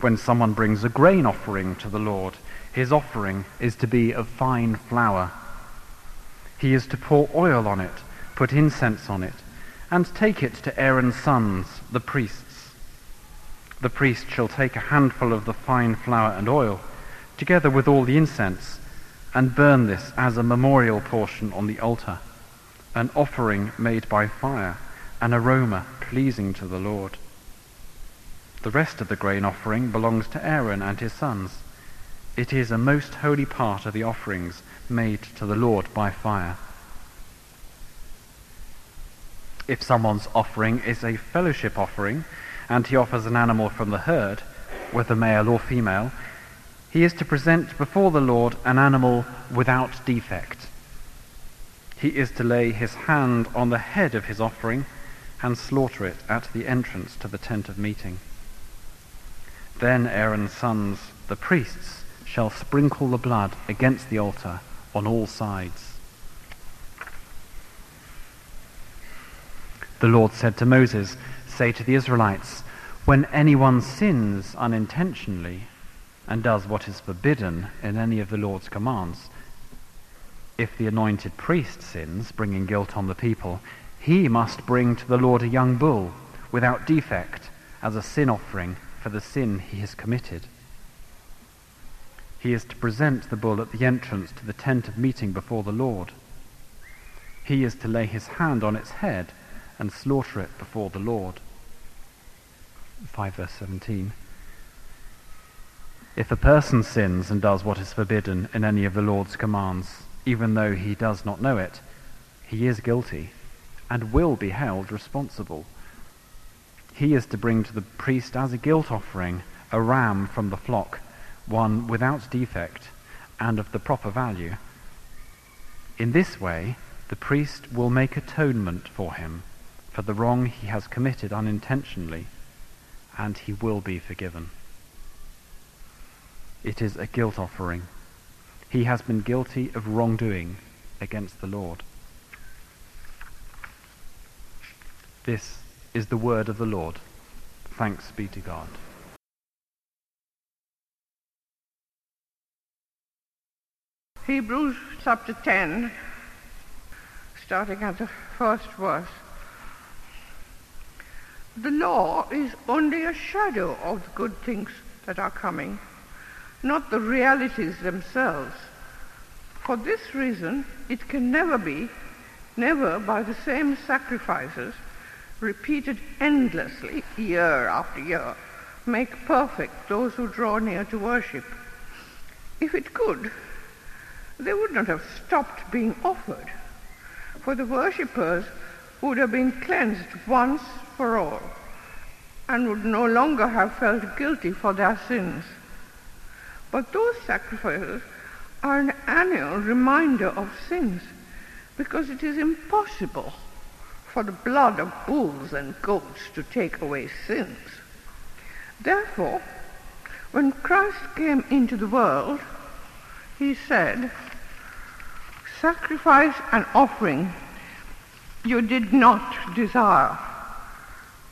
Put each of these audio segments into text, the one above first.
When someone brings a grain offering to the Lord, his offering is to be of fine flour. He is to pour oil on it, put incense on it, and take it to Aaron's sons, the priests. The priest shall take a handful of the fine flour and oil, together with all the incense, and burn this as a memorial portion on the altar, an offering made by fire, an aroma pleasing to the Lord. The rest of the grain offering belongs to Aaron and his sons. It is a most holy part of the offerings made to the Lord by fire. If someone's offering is a fellowship offering, and he offers an animal from the herd, whether male or female, he is to present before the Lord an animal without defect. He is to lay his hand on the head of his offering and slaughter it at the entrance to the tent of meeting. Then Aaron's sons, the priests, shall sprinkle the blood against the altar on all sides. The Lord said to Moses, Say to the Israelites, when anyone sins unintentionally and does what is forbidden in any of the Lord's commands, if the anointed priest sins, bringing guilt on the people, he must bring to the Lord a young bull without defect as a sin offering for the sin he has committed. He is to present the bull at the entrance to the tent of meeting before the Lord. He is to lay his hand on its head and slaughter it before the Lord. 5 verse 17. If a person sins and does what is forbidden in any of the Lord's commands, even though he does not know it, he is guilty and will be held responsible he is to bring to the priest as a guilt offering a ram from the flock, one without defect and of the proper value. In this way, the priest will make atonement for him for the wrong he has committed unintentionally, and he will be forgiven. It is a guilt offering. He has been guilty of wrongdoing against the Lord. This is the word of the Lord. Thanks be to God. Hebrews chapter 10, starting at the first verse. The law is only a shadow of the good things that are coming, not the realities themselves. For this reason, it can never be, never by the same sacrifices, repeated endlessly year after year, make perfect those who draw near to worship. If it could, they would not have stopped being offered, for the worshippers would have been cleansed once for all and would no longer have felt guilty for their sins. But those sacrifices are an annual reminder of sins because it is impossible for the blood of bulls and goats to take away sins. Therefore, when Christ came into the world, he said, Sacrifice and offering you did not desire,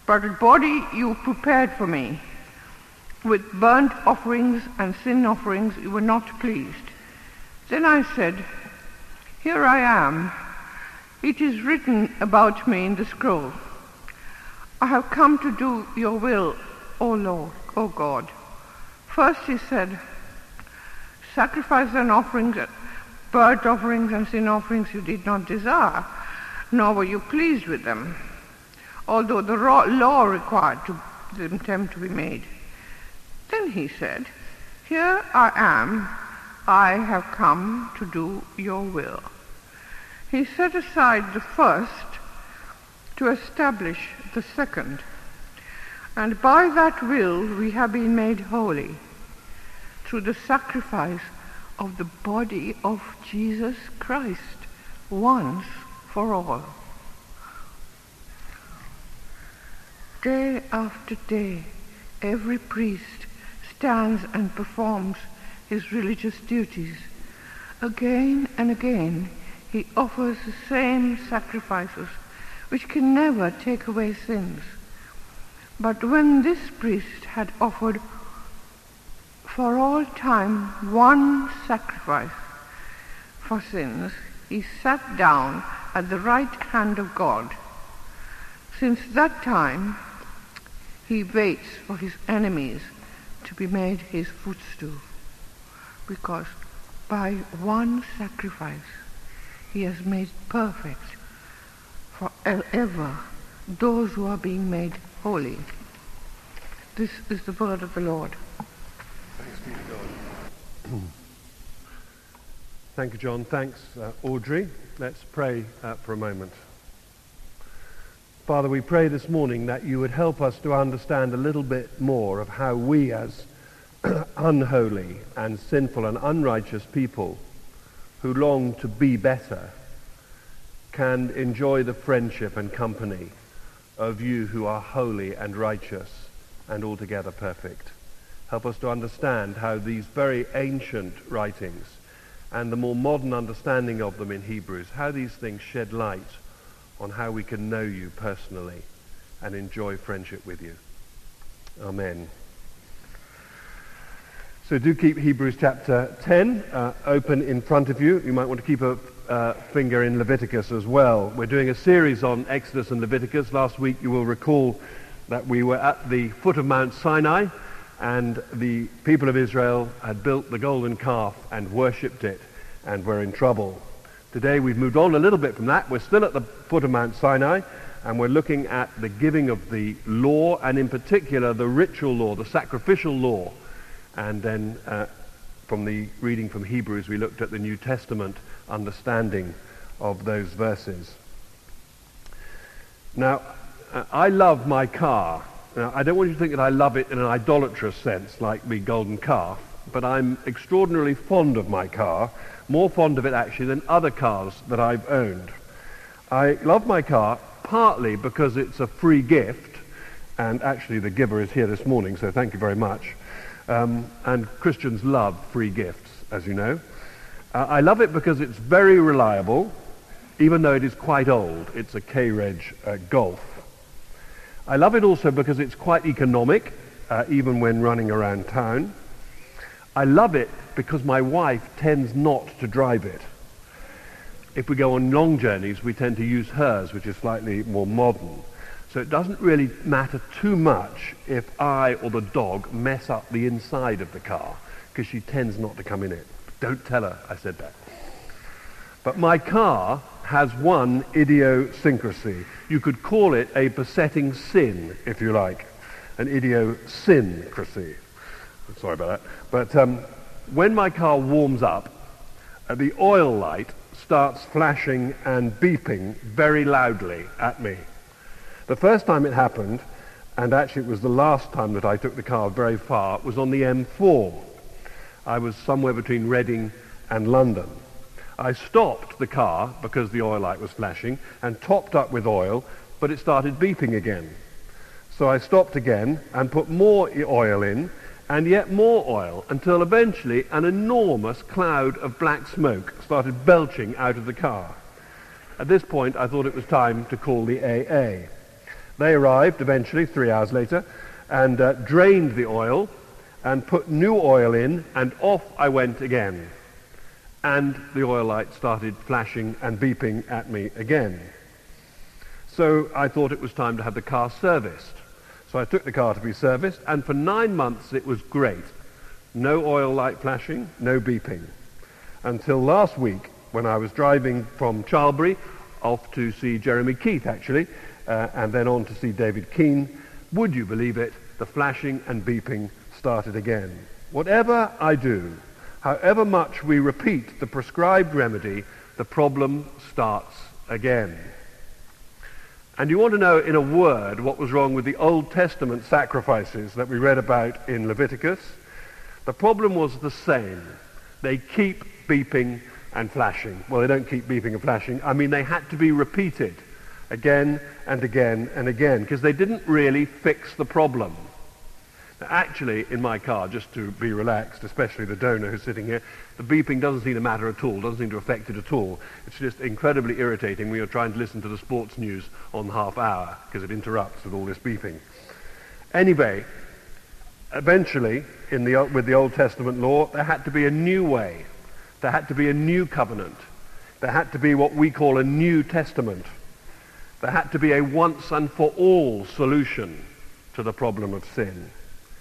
but a body you prepared for me. With burnt offerings and sin offerings you were not pleased. Then I said, Here I am. It is written about me in the scroll. I have come to do your will, O Lord, O God. First he said, Sacrifice and offerings, burnt offerings and sin offerings you did not desire, nor were you pleased with them, although the law required to, them to be made. Then he said, Here I am, I have come to do your will. He set aside the first to establish the second. And by that will we have been made holy through the sacrifice of the body of Jesus Christ once for all. Day after day, every priest stands and performs his religious duties. Again and again, he offers the same sacrifices which can never take away sins. But when this priest had offered for all time one sacrifice for sins, he sat down at the right hand of God. Since that time, he waits for his enemies to be made his footstool, because by one sacrifice he has made perfect forever those who are being made holy. This is the word of the Lord. Thanks be to God. Thank you, John. Thanks, uh, Audrey. Let's pray uh, for a moment. Father, we pray this morning that you would help us to understand a little bit more of how we as unholy and sinful and unrighteous people who long to be better can enjoy the friendship and company of you who are holy and righteous and altogether perfect. Help us to understand how these very ancient writings and the more modern understanding of them in Hebrews, how these things shed light on how we can know you personally and enjoy friendship with you. Amen. So do keep Hebrews chapter 10 uh, open in front of you. You might want to keep a uh, finger in Leviticus as well. We're doing a series on Exodus and Leviticus. Last week you will recall that we were at the foot of Mount Sinai and the people of Israel had built the golden calf and worshipped it and were in trouble. Today we've moved on a little bit from that. We're still at the foot of Mount Sinai and we're looking at the giving of the law and in particular the ritual law, the sacrificial law. And then uh, from the reading from Hebrews we looked at the New Testament understanding of those verses. Now, uh, I love my car. Now, I don't want you to think that I love it in an idolatrous sense, like the golden calf, but I'm extraordinarily fond of my car, more fond of it actually than other cars that I've owned. I love my car partly because it's a free gift, and actually the giver is here this morning, so thank you very much. Um, and Christians love free gifts, as you know. Uh, I love it because it's very reliable, even though it is quite old. It's a K-Reg uh, Golf. I love it also because it's quite economic, uh, even when running around town. I love it because my wife tends not to drive it. If we go on long journeys, we tend to use hers, which is slightly more modern. So it doesn't really matter too much if I or the dog mess up the inside of the car, because she tends not to come in it. Don't tell her I said that. But my car has one idiosyncrasy. You could call it a besetting sin, if you like. An idiosyncrasy. Sorry about that. But um, when my car warms up, uh, the oil light starts flashing and beeping very loudly at me. The first time it happened, and actually it was the last time that I took the car very far, was on the M4. I was somewhere between Reading and London. I stopped the car because the oil light was flashing and topped up with oil, but it started beeping again. So I stopped again and put more oil in and yet more oil until eventually an enormous cloud of black smoke started belching out of the car. At this point, I thought it was time to call the AA. They arrived eventually, three hours later, and uh, drained the oil and put new oil in, and off I went again. And the oil light started flashing and beeping at me again. So I thought it was time to have the car serviced. So I took the car to be serviced, and for nine months it was great. No oil light flashing, no beeping. Until last week, when I was driving from Charlbury off to see Jeremy Keith, actually, uh, and then on to see David Keane, would you believe it? The flashing and beeping started again. Whatever I do, however much we repeat the prescribed remedy, the problem starts again. And you want to know in a word what was wrong with the Old Testament sacrifices that we read about in Leviticus? The problem was the same. They keep beeping and flashing. Well, they don't keep beeping and flashing. I mean, they had to be repeated again and again and again because they didn't really fix the problem. Now, actually, in my car, just to be relaxed, especially the donor who's sitting here, the beeping doesn't seem to matter at all, doesn't seem to affect it at all. It's just incredibly irritating when you're trying to listen to the sports news on half hour because it interrupts with all this beeping. Anyway, Eventually, the, with the Old Testament law, there had to be a new way. There had to be a new covenant. There had to be what we call a New Testament. There had to be a once and for all solution to the problem of sin,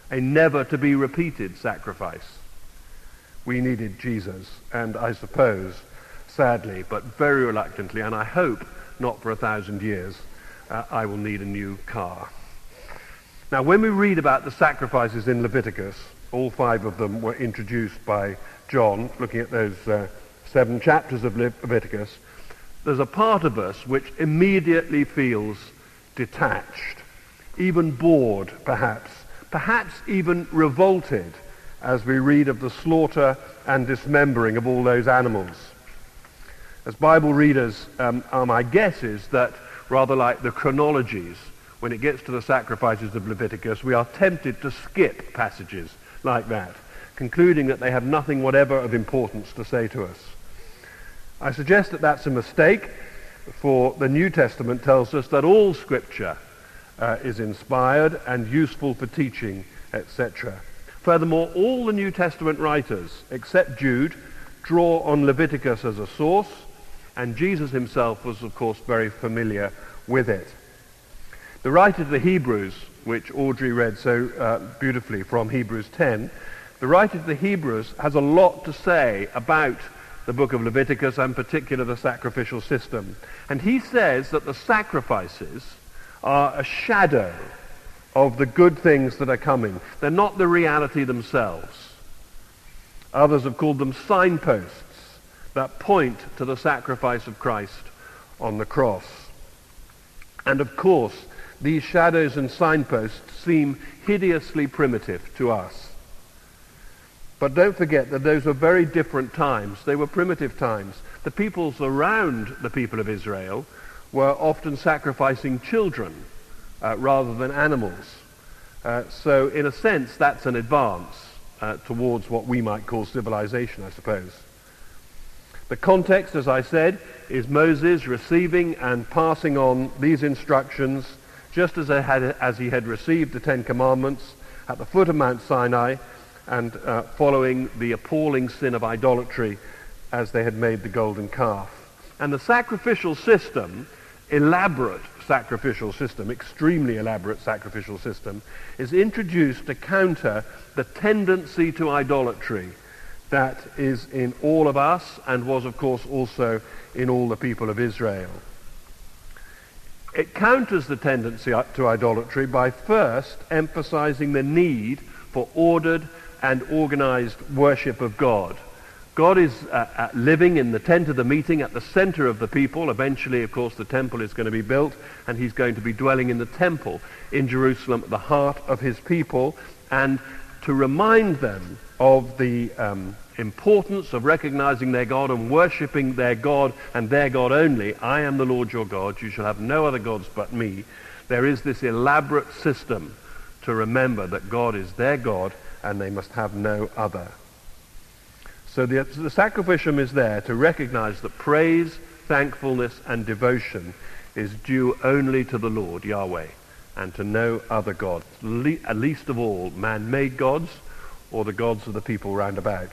a never to be repeated sacrifice. We needed Jesus, and I suppose, sadly, but very reluctantly, and I hope not for a thousand years, uh, I will need a new car. Now, when we read about the sacrifices in Leviticus, all five of them were introduced by John, looking at those uh, seven chapters of Leviticus, there's a part of us which immediately feels detached, even bored, perhaps, perhaps even revolted as we read of the slaughter and dismembering of all those animals. As Bible readers, um, my guess is that rather like the chronologies, when it gets to the sacrifices of Leviticus, we are tempted to skip passages like that, concluding that they have nothing whatever of importance to say to us. I suggest that that's a mistake, for the New Testament tells us that all Scripture uh, is inspired and useful for teaching, etc. Furthermore, all the New Testament writers, except Jude, draw on Leviticus as a source, and Jesus himself was, of course, very familiar with it. The writer to the Hebrews, which Audrey read so uh, beautifully from Hebrews 10, the writer to the Hebrews has a lot to say about the book of Leviticus, and particularly the sacrificial system. And he says that the sacrifices are a shadow of the good things that are coming. They're not the reality themselves. Others have called them signposts that point to the sacrifice of Christ on the cross. And of course, these shadows and signposts seem hideously primitive to us. But don't forget that those were very different times. They were primitive times. The peoples around the people of Israel were often sacrificing children uh, rather than animals. Uh, so in a sense, that's an advance uh, towards what we might call civilization, I suppose. The context, as I said, is Moses receiving and passing on these instructions just as, had, as he had received the Ten Commandments at the foot of Mount Sinai and uh, following the appalling sin of idolatry as they had made the golden calf. And the sacrificial system, elaborate sacrificial system, extremely elaborate sacrificial system, is introduced to counter the tendency to idolatry that is in all of us and was, of course, also in all the people of Israel. It counters the tendency to idolatry by first emphasizing the need for ordered and organized worship of God. God is uh, uh, living in the tent of the meeting at the center of the people. Eventually, of course, the temple is going to be built, and he's going to be dwelling in the temple in Jerusalem, at the heart of his people, and to remind them of the um, importance of recognizing their God and worshipping their God and their God only. I am the Lord your God. You shall have no other gods but me. There is this elaborate system to remember that God is their God and they must have no other. So the, the sacrificium is there to recognize that praise, thankfulness, and devotion is due only to the Lord, Yahweh, and to no other God, le- uh, least of all man-made gods or the gods of the people round about.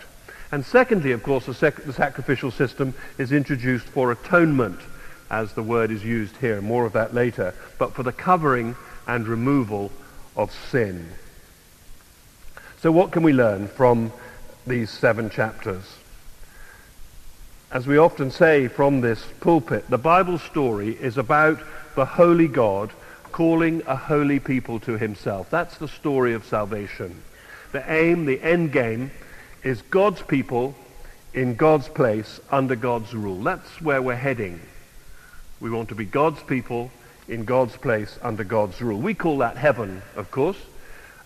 And secondly, of course, the, sec- the sacrificial system is introduced for atonement, as the word is used here, more of that later, but for the covering and removal of sin. So what can we learn from these seven chapters? As we often say from this pulpit, the Bible story is about the holy God calling a holy people to himself. That's the story of salvation. The aim, the end game, is God's people in God's place under God's rule. That's where we're heading. We want to be God's people in God's place under God's rule. We call that heaven, of course.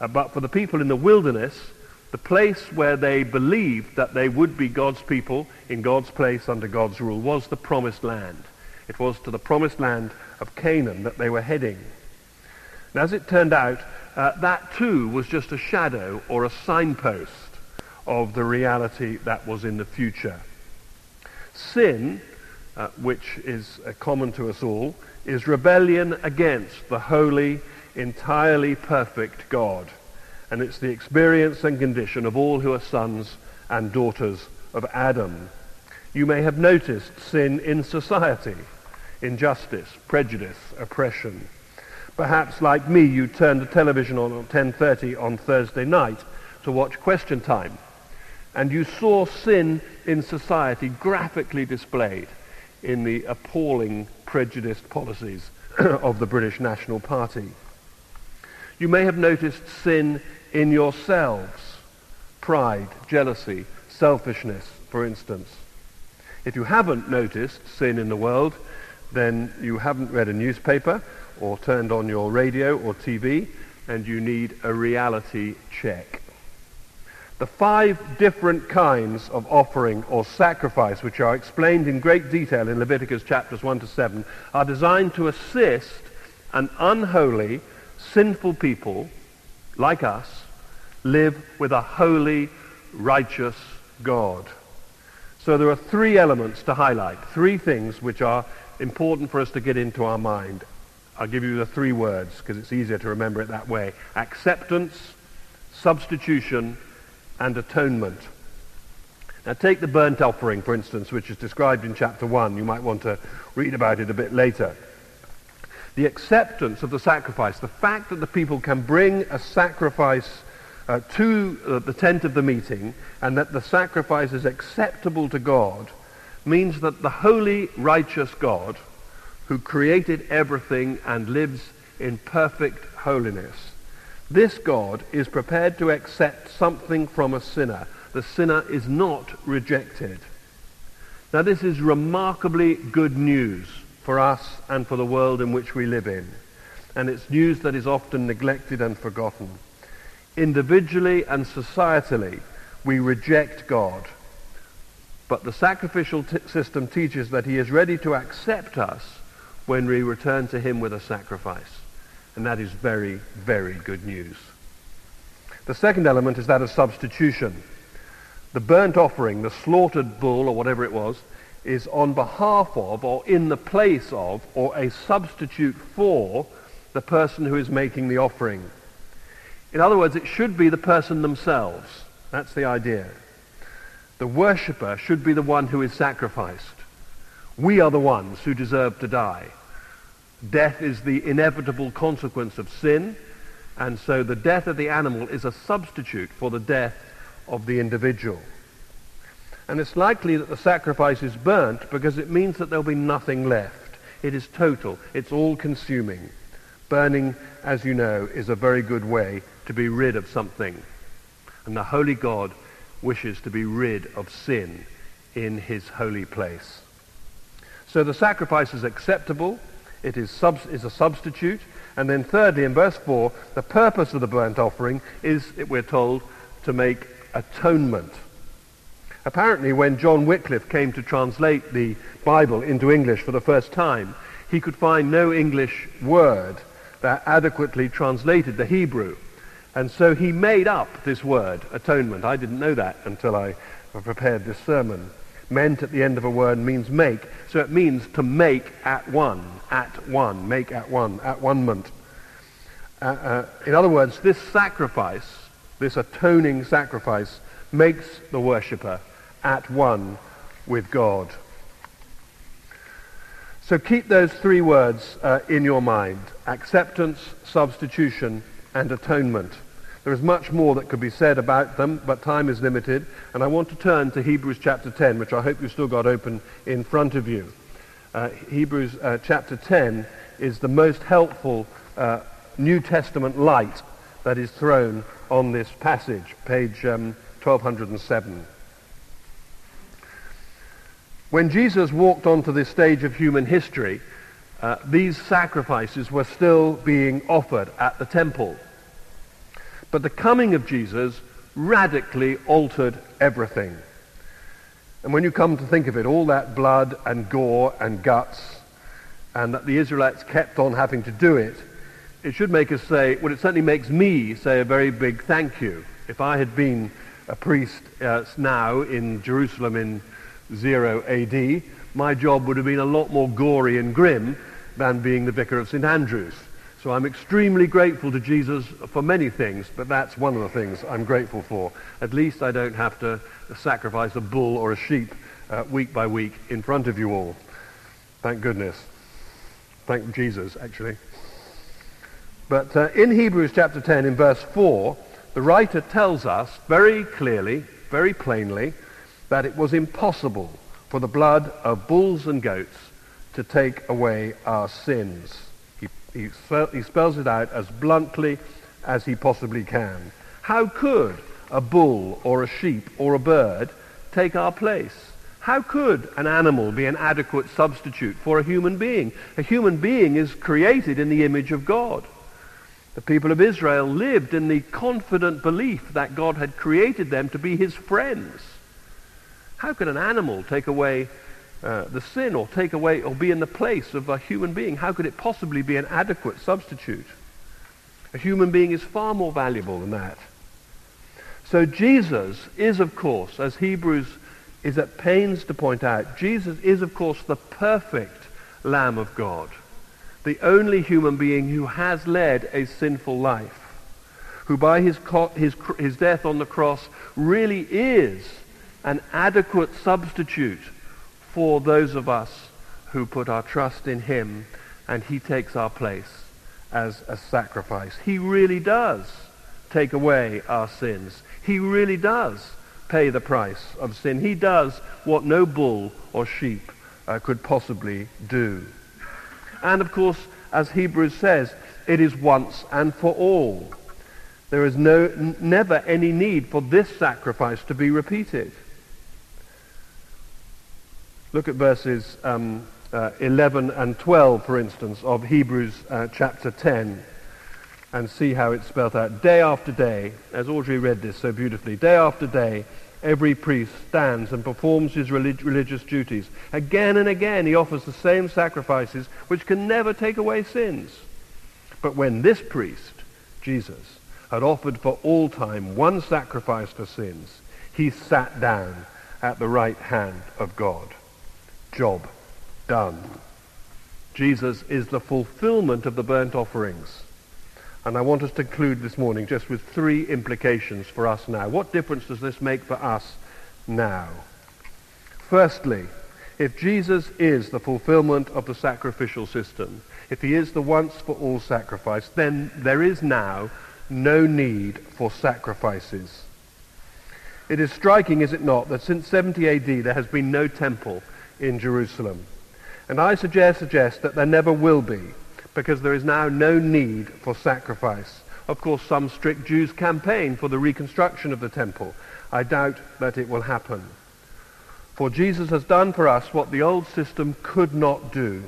Uh, but for the people in the wilderness, the place where they believed that they would be God's people in God's place under God's rule was the promised land. It was to the promised land of Canaan that they were heading. And as it turned out, uh, that too was just a shadow or a signpost of the reality that was in the future. Sin, uh, which is uh, common to us all, is rebellion against the holy entirely perfect God. and it's the experience and condition of all who are sons and daughters of Adam. You may have noticed sin in society, injustice, prejudice, oppression. Perhaps, like me, you turned the television on at 10.30 on Thursday night to watch Question Time, and you saw sin in society graphically displayed in the appalling prejudiced policies of the British National Party. You may have noticed sin in yourselves, pride, jealousy, selfishness, for instance. If you haven't noticed sin in the world, then you haven't read a newspaper or turned on your radio or TV, and you need a reality check. The five different kinds of offering or sacrifice, which are explained in great detail in Leviticus chapters 1 to 7, are designed to assist an unholy, sinful people like us live with a holy, righteous God. So there are three elements to highlight, three things which are important for us to get into our mind. I'll give you the three words because it's easier to remember it that way. Acceptance, substitution, and atonement. Now take the burnt offering, for instance, which is described in chapter 1. You might want to read about it a bit later. The acceptance of the sacrifice, the fact that the people can bring a sacrifice uh, to uh, the tent of the meeting and that the sacrifice is acceptable to God means that the holy, righteous God who created everything and lives in perfect holiness, this God is prepared to accept something from a sinner. The sinner is not rejected. Now this is remarkably good news for us and for the world in which we live in. And it's news that is often neglected and forgotten. Individually and societally, we reject God. But the sacrificial t- system teaches that he is ready to accept us when we return to him with a sacrifice. And that is very, very good news. The second element is that of substitution. The burnt offering, the slaughtered bull or whatever it was, is on behalf of or in the place of or a substitute for the person who is making the offering. In other words, it should be the person themselves. That's the idea. The worshipper should be the one who is sacrificed. We are the ones who deserve to die. Death is the inevitable consequence of sin, and so the death of the animal is a substitute for the death of the individual. And it's likely that the sacrifice is burnt because it means that there'll be nothing left. It is total. It's all-consuming. Burning, as you know, is a very good way to be rid of something. And the Holy God wishes to be rid of sin in his holy place. So the sacrifice is acceptable. It is, sub- is a substitute. And then thirdly, in verse 4, the purpose of the burnt offering is, we're told, to make atonement. Apparently, when John Wycliffe came to translate the Bible into English for the first time, he could find no English word that adequately translated the Hebrew. And so he made up this word, atonement. I didn't know that until I prepared this sermon meant at the end of a word means make. So it means to make at one, at one, make at one, at one moment. Uh, uh, in other words, this sacrifice, this atoning sacrifice, makes the worshipper at one with God. So keep those three words uh, in your mind. Acceptance, substitution, and atonement. There is much more that could be said about them, but time is limited. And I want to turn to Hebrews chapter 10, which I hope you've still got open in front of you. Uh, Hebrews uh, chapter 10 is the most helpful uh, New Testament light that is thrown on this passage, page um, 1207. When Jesus walked onto this stage of human history, uh, these sacrifices were still being offered at the temple. But the coming of Jesus radically altered everything. And when you come to think of it, all that blood and gore and guts, and that the Israelites kept on having to do it, it should make us say, well, it certainly makes me say a very big thank you. If I had been a priest uh, now in Jerusalem in 0 AD, my job would have been a lot more gory and grim than being the vicar of St. Andrews. So I'm extremely grateful to Jesus for many things, but that's one of the things I'm grateful for. At least I don't have to sacrifice a bull or a sheep uh, week by week in front of you all. Thank goodness. Thank Jesus, actually. But uh, in Hebrews chapter 10, in verse 4, the writer tells us very clearly, very plainly, that it was impossible for the blood of bulls and goats to take away our sins. He, spells it out as bluntly as he possibly can. How could a bull or a sheep or a bird take our place? How could an animal be an adequate substitute for a human being? A human being is created in the image of God. The people of Israel lived in the confident belief that God had created them to be his friends. How could an animal take away uh, the sin or take away or be in the place of a human being? How could it possibly be an adequate substitute? A human being is far more valuable than that. So Jesus is, of course, as Hebrews is at pains to point out, Jesus is, of course, the perfect Lamb of God, the only human being who has led a sinful life, who by his, co- his, his death on the cross really is an adequate substitute for those of us who put our trust in him and he takes our place as a sacrifice. He really does take away our sins. He really does pay the price of sin. He does what no bull or sheep uh, could possibly do. And of course, as Hebrews says, it is once and for all. There is no, n- never any need for this sacrifice to be repeated. Look at verses um, uh, 11 and 12, for instance, of Hebrews uh, chapter 10, and see how it's spelled out. Day after day, as Audrey read this so beautifully, day after day, every priest stands and performs his relig- religious duties. Again and again, he offers the same sacrifices which can never take away sins. But when this priest, Jesus, had offered for all time one sacrifice for sins, he sat down at the right hand of God. Job done. Jesus is the fulfillment of the burnt offerings. And I want us to conclude this morning just with three implications for us now. What difference does this make for us now? Firstly, if Jesus is the fulfillment of the sacrificial system, if he is the once for all sacrifice, then there is now no need for sacrifices. It is striking, is it not, that since 70 AD there has been no temple in Jerusalem. And I suggest, suggest that there never will be, because there is now no need for sacrifice. Of course, some strict Jews campaign for the reconstruction of the temple. I doubt that it will happen. For Jesus has done for us what the old system could not do.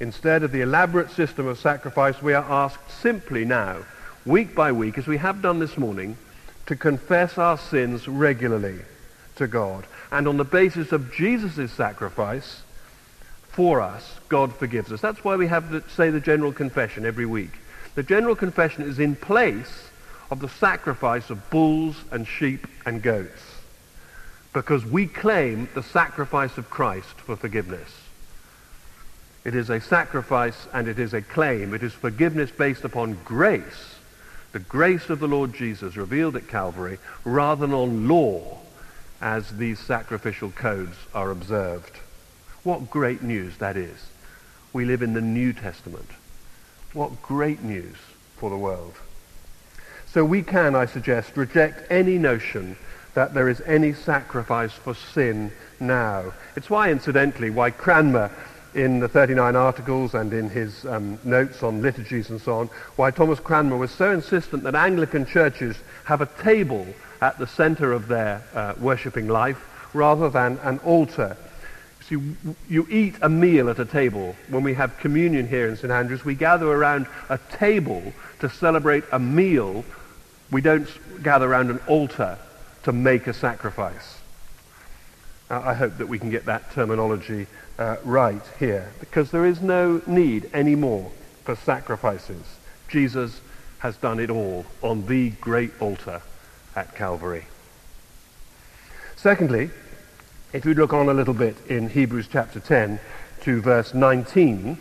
Instead of the elaborate system of sacrifice, we are asked simply now, week by week, as we have done this morning, to confess our sins regularly to God. And on the basis of Jesus' sacrifice for us, God forgives us. That's why we have to say the general confession every week. The general confession is in place of the sacrifice of bulls and sheep and goats because we claim the sacrifice of Christ for forgiveness. It is a sacrifice and it is a claim. It is forgiveness based upon grace, the grace of the Lord Jesus revealed at Calvary, rather than on law as these sacrificial codes are observed. What great news that is. We live in the New Testament. What great news for the world. So we can, I suggest, reject any notion that there is any sacrifice for sin now. It's why, incidentally, why Cranmer, in the 39 Articles and in his um, notes on liturgies and so on, why Thomas Cranmer was so insistent that Anglican churches have a table at the center of their uh, worshipping life rather than an altar. See, you eat a meal at a table. When we have communion here in St. Andrews, we gather around a table to celebrate a meal. We don't gather around an altar to make a sacrifice. I hope that we can get that terminology uh, right here, because there is no need anymore for sacrifices. Jesus has done it all on the great altar at Calvary. Secondly, if you look on a little bit in Hebrews chapter 10 to verse 19,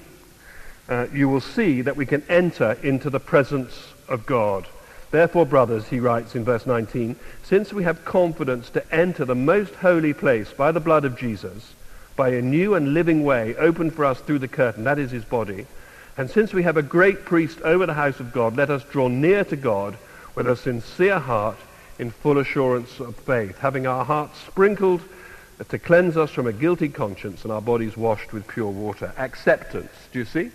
uh, you will see that we can enter into the presence of God. Therefore, brothers, he writes in verse 19, since we have confidence to enter the most holy place by the blood of Jesus, by a new and living way opened for us through the curtain, that is his body, and since we have a great priest over the house of God, let us draw near to God with a sincere heart in full assurance of faith, having our hearts sprinkled to cleanse us from a guilty conscience and our bodies washed with pure water. Acceptance, do you see?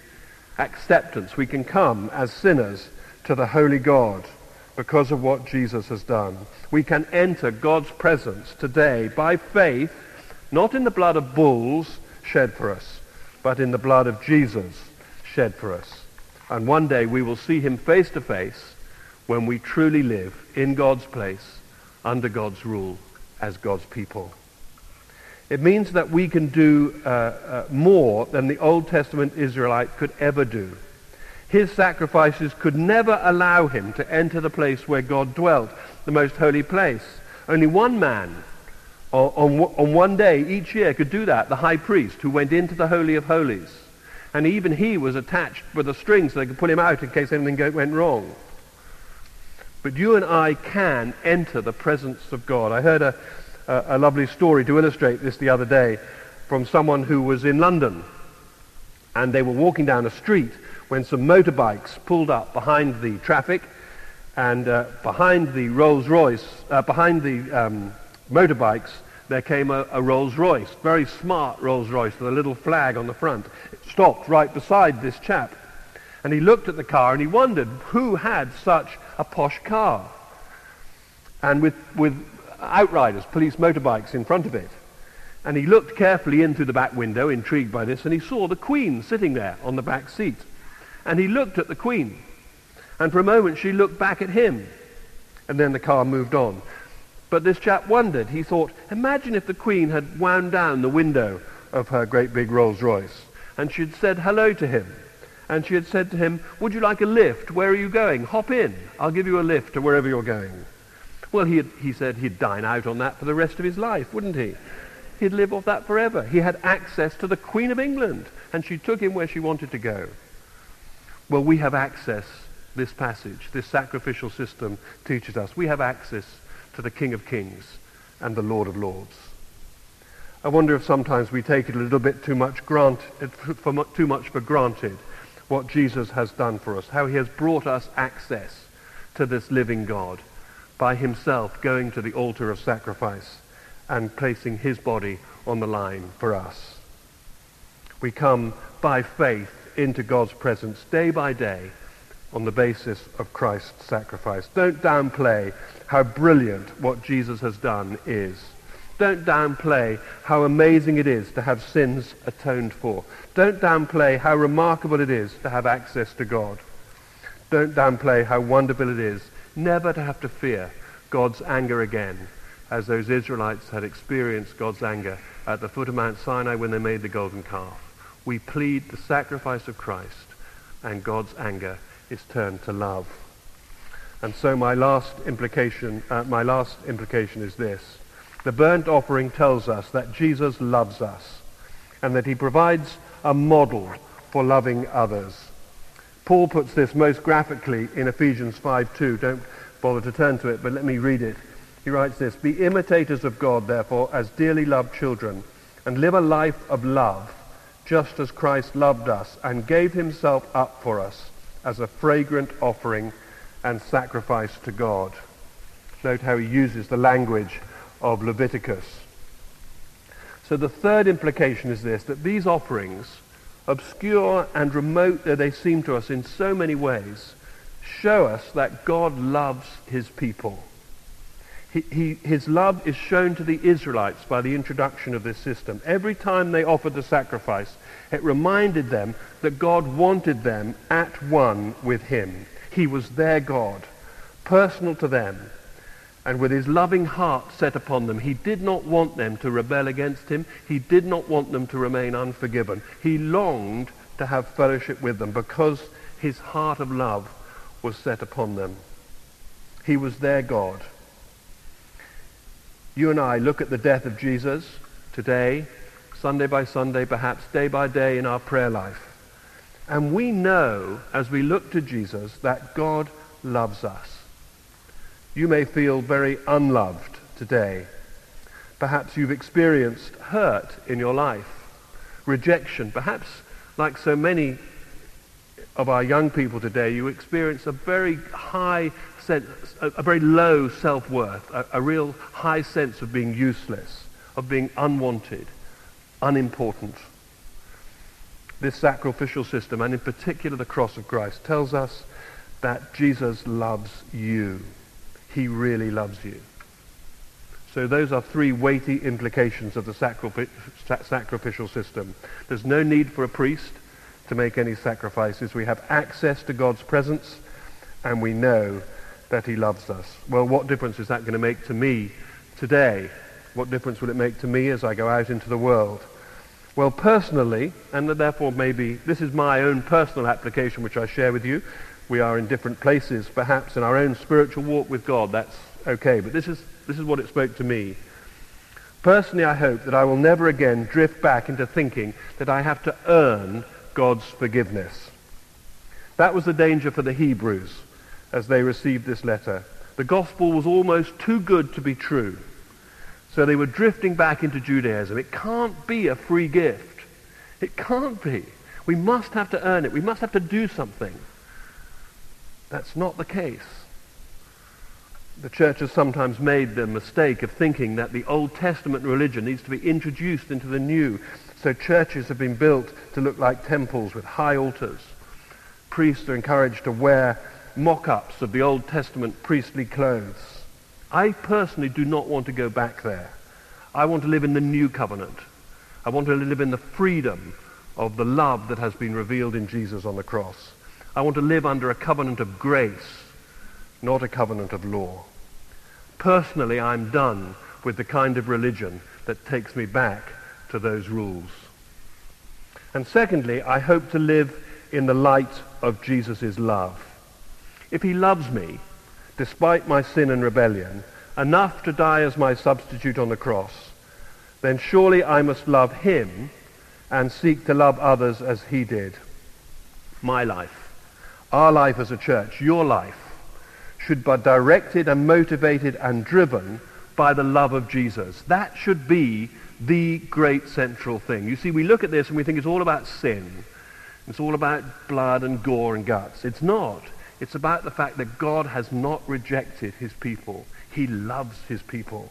Acceptance. We can come as sinners to the holy God because of what Jesus has done. We can enter God's presence today by faith, not in the blood of bulls shed for us, but in the blood of Jesus shed for us. And one day we will see him face to face when we truly live in God's place, under God's rule, as God's people. It means that we can do uh, uh, more than the Old Testament Israelite could ever do. His sacrifices could never allow him to enter the place where God dwelt, the most holy place. Only one man on, on, on one day each year could do that, the high priest who went into the Holy of Holies. And even he was attached with a string so they could pull him out in case anything went wrong. But you and I can enter the presence of God. I heard a, a, a lovely story to illustrate this the other day from someone who was in London. And they were walking down a street when some motorbikes pulled up behind the traffic and uh, behind the Rolls Royce, uh, behind the um, motorbikes, there came a, a Rolls Royce, very smart Rolls Royce with a little flag on the front. It stopped right beside this chap. And he looked at the car and he wondered who had such a posh car. And with, with outriders, police motorbikes in front of it. And he looked carefully in through the back window, intrigued by this, and he saw the Queen sitting there on the back seat. And he looked at the Queen. And for a moment she looked back at him. And then the car moved on. But this chap wondered. He thought, imagine if the Queen had wound down the window of her great big Rolls Royce and she'd said hello to him. And she had said to him, would you like a lift? Where are you going? Hop in. I'll give you a lift to wherever you're going. Well, he, had, he said he'd dine out on that for the rest of his life, wouldn't he? He'd live off that forever. He had access to the Queen of England, and she took him where she wanted to go. Well, we have access, this passage, this sacrificial system teaches us. We have access to the King of Kings and the Lord of Lords. I wonder if sometimes we take it a little bit too much, grant, too much for granted what Jesus has done for us, how he has brought us access to this living God by himself going to the altar of sacrifice and placing his body on the line for us. We come by faith into God's presence day by day on the basis of Christ's sacrifice. Don't downplay how brilliant what Jesus has done is. Don't downplay how amazing it is to have sins atoned for. Don't downplay how remarkable it is to have access to God. Don't downplay how wonderful it is never to have to fear God's anger again, as those Israelites had experienced God's anger at the foot of Mount Sinai when they made the golden calf. We plead the sacrifice of Christ, and God's anger is turned to love. And so my last implication, uh, my last implication is this. The burnt offering tells us that Jesus loves us and that he provides a model for loving others. Paul puts this most graphically in Ephesians 5:2. Don't bother to turn to it, but let me read it. He writes this, Be imitators of God, therefore, as dearly loved children, and live a life of love, just as Christ loved us and gave himself up for us as a fragrant offering and sacrifice to God. Note how he uses the language of Leviticus. So the third implication is this, that these offerings, obscure and remote though they seem to us in so many ways, show us that God loves his people. He, he, his love is shown to the Israelites by the introduction of this system. Every time they offered the sacrifice, it reminded them that God wanted them at one with him. He was their God, personal to them. And with his loving heart set upon them, he did not want them to rebel against him. He did not want them to remain unforgiven. He longed to have fellowship with them because his heart of love was set upon them. He was their God. You and I look at the death of Jesus today, Sunday by Sunday, perhaps day by day in our prayer life. And we know, as we look to Jesus, that God loves us. You may feel very unloved today. Perhaps you've experienced hurt in your life, rejection. Perhaps, like so many of our young people today, you experience a very high sense, a, very low self-worth, a, a real high sense of being useless, of being unwanted, unimportant. This sacrificial system, and in particular the cross of Christ, tells us that Jesus loves you. He really loves you. So those are three weighty implications of the sacrificial system. There's no need for a priest to make any sacrifices. We have access to God's presence, and we know that he loves us. Well, what difference is that going to make to me today? What difference will it make to me as I go out into the world? Well, personally, and therefore maybe this is my own personal application which I share with you. We are in different places, perhaps in our own spiritual walk with God. That's okay. But this is this is what it spoke to me. Personally, I hope that I will never again drift back into thinking that I have to earn God's forgiveness. That was the danger for the Hebrews as they received this letter. The gospel was almost too good to be true. So they were drifting back into Judaism. It can't be a free gift. It can't be. We must have to earn it. We must have to do something. That's not the case the church has sometimes made the mistake of thinking that the Old Testament religion needs to be introduced into the new. So churches have been built to look like temples with high altars. Priests are encouraged to wear mock-ups of the Old Testament priestly clothes. I personally do not want to go back there. I want to live in the new covenant. I want to live in the freedom of the love that has been revealed in Jesus on the cross. I want to live under a covenant of grace not a covenant of law. Personally, I'm done with the kind of religion that takes me back to those rules. And secondly, I hope to live in the light of Jesus' love. If he loves me, despite my sin and rebellion, enough to die as my substitute on the cross, then surely I must love him and seek to love others as he did. My life, our life as a church, your life, should be directed and motivated and driven by the love of Jesus. That should be the great central thing. You see, we look at this and we think it's all about sin. It's all about blood and gore and guts. It's not. It's about the fact that God has not rejected his people. He loves his people.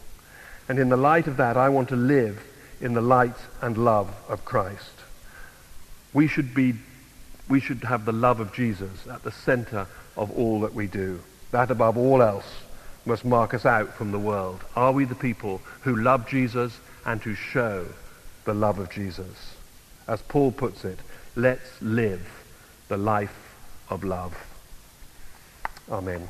And in the light of that, I want to live in the light and love of Christ. We should be, we should have the love of Jesus at the center of all that we do. That above all else must mark us out from the world. Are we the people who love Jesus and who show the love of Jesus? As Paul puts it, let's live the life of love. Amen.